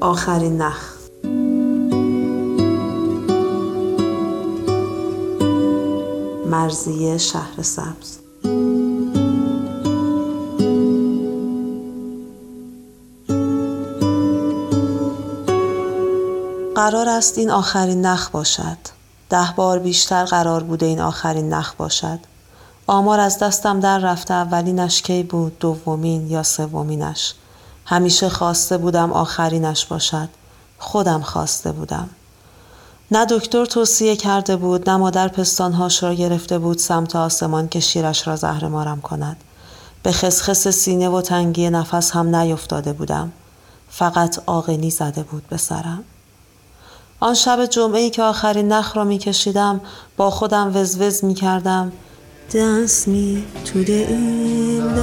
آخرین نخ. مرزیه شهر سبز. قرار است این آخرین نخ باشد. ده بار بیشتر قرار بوده این آخرین نخ باشد. آمار از دستم در رفته اولینش کی بود دومین یا سومینش. همیشه خواسته بودم آخرینش باشد. خودم خواسته بودم. نه دکتر توصیه کرده بود نه مادر پستانهاش را گرفته بود سمت آسمان که شیرش را زهر مارم کند. به خسخس سینه و تنگی نفس هم نیفتاده بودم. فقط آقنی زده بود به سرم. آن شب جمعه ای که آخرین نخ را می کشیدم با خودم وزوز می کردم Dance me to the end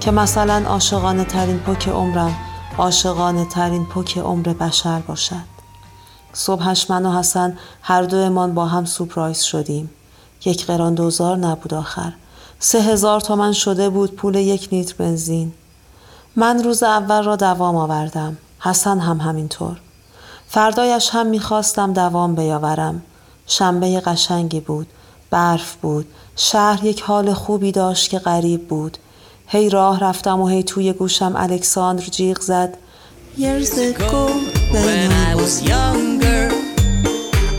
که مثلا عاشقانه ترین پک عمرم عاشقانه ترین پک عمر بشر باشد. صبحش من و حسن هر دومان با هم سپرایز شدیم. یک قران دوزار نبود آخر. سه هزار تومن شده بود پول یک لیتر بنزین. من روز اول را دوام آوردم. حسن هم همینطور. فردایش هم می‌خواستم دوام بیاورم. شنبه قشنگی بود برف بود شهر یک حال خوبی داشت که غریب بود هی راه رفتم و هی توی گوشم الکساندر جیغ زد Years ago When I was younger,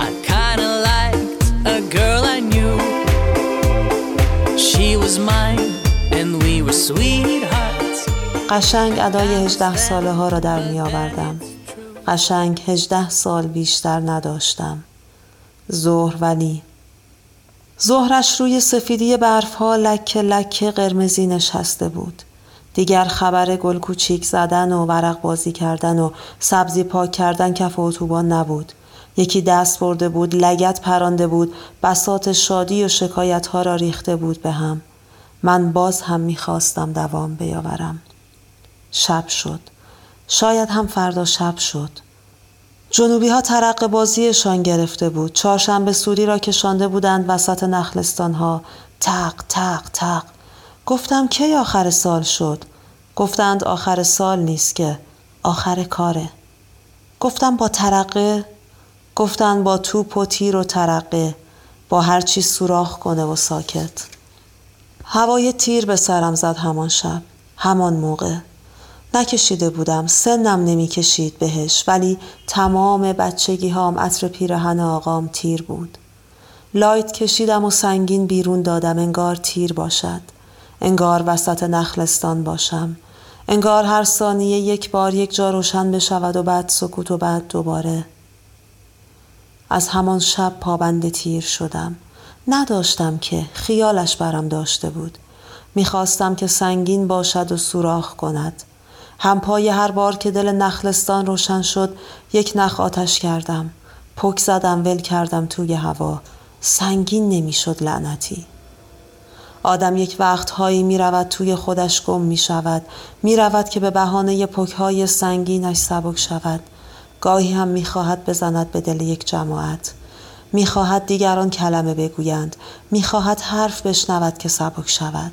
I kinda liked a girl I knew. She was mine, and we were sweethearts. قشنگ ادای هجده ساله ها را در می آوردم قشنگ هجده سال بیشتر نداشتم ظهر ولی. ظهرش روی سفیدی برف ها لکه لکه قرمزی نشسته بود. دیگر خبر گل کوچیک زدن و ورق بازی کردن و سبزی پاک کردن کف اتوبان نبود. یکی دست برده بود لگت پرانده بود بسات شادی و شکایت ها را ریخته بود به هم. من باز هم می‌خواستم دوام بیاورم. شب شد. شاید هم فردا شب شد. جنوبی ها ترق بازیشان گرفته بود. چهارشنبه سوری را کشانده بودند وسط نخلستان ها تق تق تق. گفتم کی آخر سال شد؟ گفتند آخر سال نیست که. آخر کاره. گفتم با ترقه؟ گفتند با توپ و تیر و ترقه. با هر چی سوراخ کنه و ساکت. هوای تیر به سرم زد همان شب. همان موقع. نکشیده بودم. سنم نمی کشید بهش ولی تمام بچگی هام عطر پیرهن آقام تیر بود. لایت کشیدم و سنگین بیرون دادم. انگار تیر باشد. انگار وسط نخلستان باشم. انگار هر ثانیه یک بار یک جا روشن بشود و بعد سکوت و بعد دوباره. از همان شب پابند تیر شدم. نداشتم که خیالش برم داشته بود. می‌خواستم که سنگین باشد و سوراخ کند. همپای هر بار که دل نخلستان روشن شد یک نخ آتش کردم. پک زدم ول کردم توی هوا. سنگین نمی‌شد لعنتی. آدم یک وقتهایی می رود توی خودش گم می شود می رود که به بهانه پکهای سنگینش سبک شود. گاهی هم می خواهد بزند به دل یک جماعت. می خواهد دیگران کلمه بگویند. می خواهد حرف بشنود که سبک شود.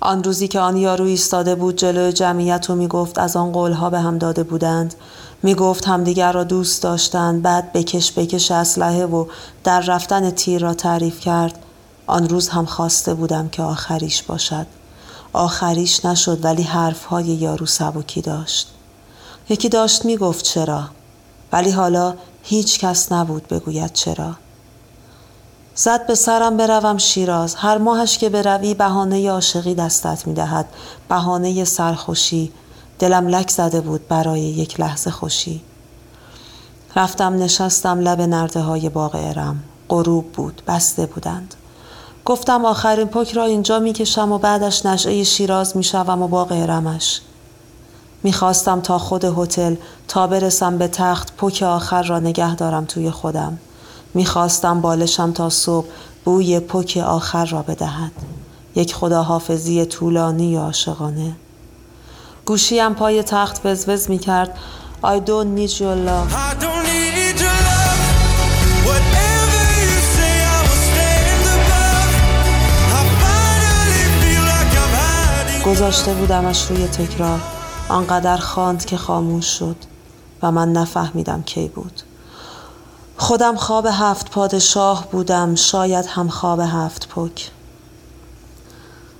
آن روزی که آن یارو ایستاده بود جلوی جمعیت و می گفت از آن قولها به هم داده بودند. می گفت همدیگر را دوست داشتند. بعد بکش بکش اسلحه و در رفتن تیر را تعریف کرد. آن روز هم خواسته بودم که آخریش باشد. آخریش نشد ولی حرفهای یارو سبکی داشت. یکی داشت می گفت چرا؟ ولی حالا هیچ کس نبود بگوید چرا. زد به سرم بروم شیراز. هر ماهش که بروی بهانه عاشقی دستت می دهد بهانه سرخوشی. دلم لک زده بود برای یک لحظه خوشی. رفتم نشستم لب نرده های باغ ارم. غروب بود بسته بودند. گفتم آخرین پک را اینجا می‌کشم و بعدش نشعه شیراز می‌شوم و باغ ارمش. می‌خواستم تا خود هتل تا برسم به تخت پک آخر را نگه دارم توی خودم. می‌خواستم بالشم تا صبح بوی پک آخر را بدهد یک خداحافظی طولانی یا عاشقانه گوشیم پای تخت وزوز می‌کرد I don't need your love I don't need your love. Whatever you say, I will stand above. I finally feel like I've had enough. گذاشته بودمش روی تکرار آنقدر خواند که خاموش شد و من نفهمیدم کی بود خودم خواب هفت پادشاه بودم شاید هم خواب هفت پک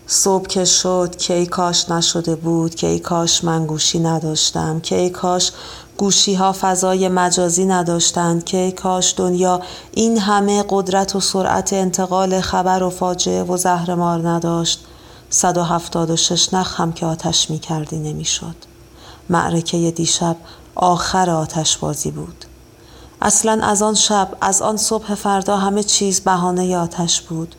صبح که شد که ای کاش نشده بود که ای کاش من گوشی نداشتم که ای کاش گوشی ها فضای مجازی نداشتند که ای کاش دنیا این همه قدرت و سرعت انتقال خبر و فاجعه و زهرمار نداشت 176 نخ هم که آتش می کردی نمی شد. معرکه دیشب آخر آتش بازی بود. اصلا از آن شب از آن صبح فردا همه چیز بهانه آتش بود.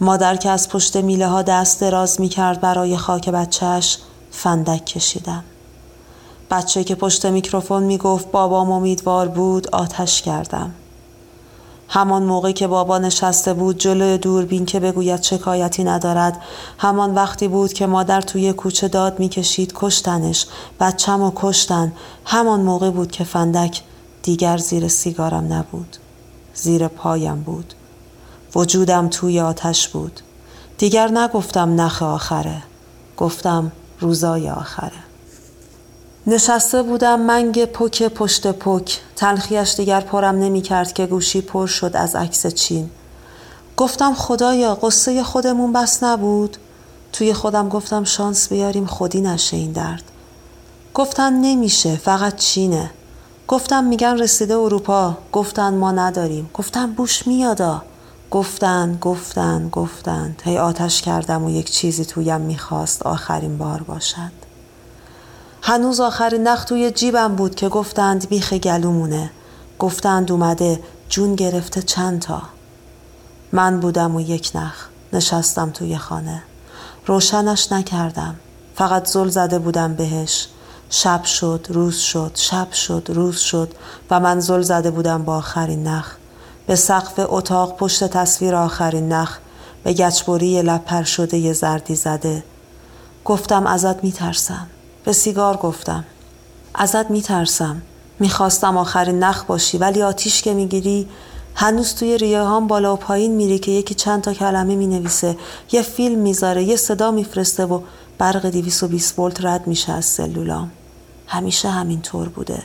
مادر که از پشت میله ها دست دراز می کرد برای خاک بچهش فندک کشیدم. بچه که پشت میکروفون می گفت بابام امیدوار بود آتش کردم. همان موقع که بابا نشسته بود جلوی دوربین که بگوید شکایتی ندارد همان وقتی بود که مادر توی کوچه داد می‌کشید کشتنش بچم و کشتن همان موقع بود که فندک دیگر زیر سیگارم نبود. زیر پایم بود. وجودم توی آتش بود. دیگر نگفتم نخ آخره. گفتم روزای آخره. نشسته بودم منگ پک پشت پک. تلخیش دیگر پرم نمی کرد که گوشی پر شد از عکس چین. گفتم خدایا قصه خودمون بس نبود؟ توی خودم گفتم شانس بیاریم خودی نشه این درد. گفتن نمیشه فقط چینه. گفتم میگن رسیده اروپا. گفتن ما نداریم. گفتم بوش میادا. گفتن گفتن گفتند هی آتش کردم و یک چیزی تویم می‌خواست آخرین بار باشد. هنوز آخرین نخ توی جیبم بود که گفتند بیخ گلومونه. گفتند اومده جون گرفته چند تا. من بودم و یک نخ نشستم توی خانه. روشنش نکردم. فقط زل زده بودم بهش. شب شد روز شد شب شد روز شد و من زل زده بودم با آخرین نخ. به سقف اتاق پشت تصویر آخرین نخ به گچبری لب پر شده یه زردی زده. گفتم ازت میترسم. به سیگار گفتم. ازت میترسم. می‌خواستم آخرین نخ باشی ولی آتیش که می‌گیری هنوز توی ریه هام بالا و پایین میری که یکی چند تا کلمه می‌نویسه. یه فیلم می‌ذاره یه صدا میفرسته و برق 220 ولت رد میشه از سلولام. همیشه همینطور بوده.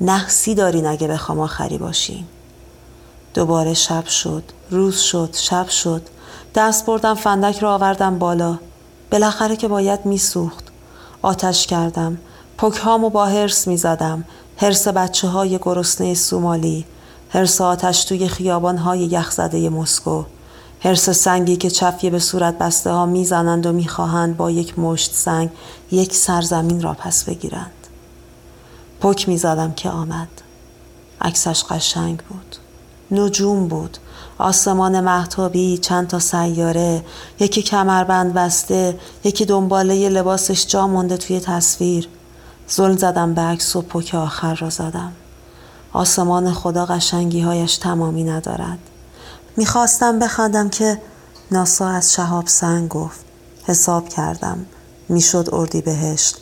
نحسی داری نگه بخوام آخری باشی دوباره شب شد روز شد شب شد. دست بردم فندک را آوردم بالا. بالاخره که باید میسوخت. آتش کردم. پکهامو با هرس می زدم هرس بچه های گرسنه سومالی. هرس آتش توی خیابان های یخزده مسکو. هرس سنگی که چفیه به صورت بسته ها می‌زنند و می‌خواهند با یک مشت سنگ یک سرزمین را پس بگیرند. پک می‌زدم که آمد. عکسش قشنگ بود. نجوم بود. آسمان محتابی چند تا سیاره یکی کمربند بسته یکی دنباله لباسش جا مونده توی تصویر. زل زدم به عکس و پک آخر را زدم. آسمان خدا قشنگی هایش تمامی ندارد. می‌خواستم بخندم که ناسا از شهاب سنگ گفت. حساب کردم. می‌شد اردی بهشت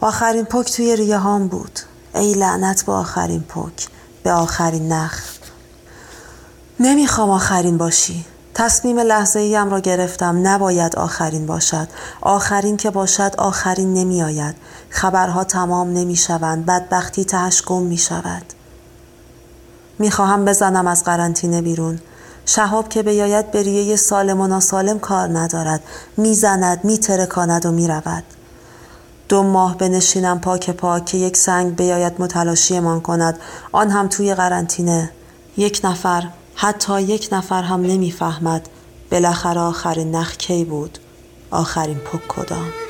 آخرین پک توی ریه هام بود. ای لعنت به آخرین پک به آخرین نخ. نمی‌خوام آخرین باشی. تصمیم لحظه ایم را گرفتم. نباید آخرین باشد. آخرین که باشد آخرین نمی آید خبرها تمام نمی شوند بدبختی تهش گم می خواهم بزنم از قرنطینه بیرون. شهاب که بیاید به ریه سالم و ناسالم کار ندارد. می‌زند میترکاند و می‌رود. دو ماه بنشینم پاک پاک که یک سنگ بیاید متلاشیمان کند. آن هم توی قرنطینه. یک نفر حتی یک نفر هم نمی‌فهمد. بالاخره آخرین نخ کی بود؟ آخرین پک کدام؟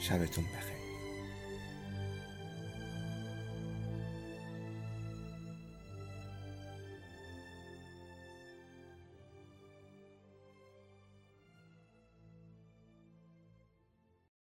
شبتون بخیر.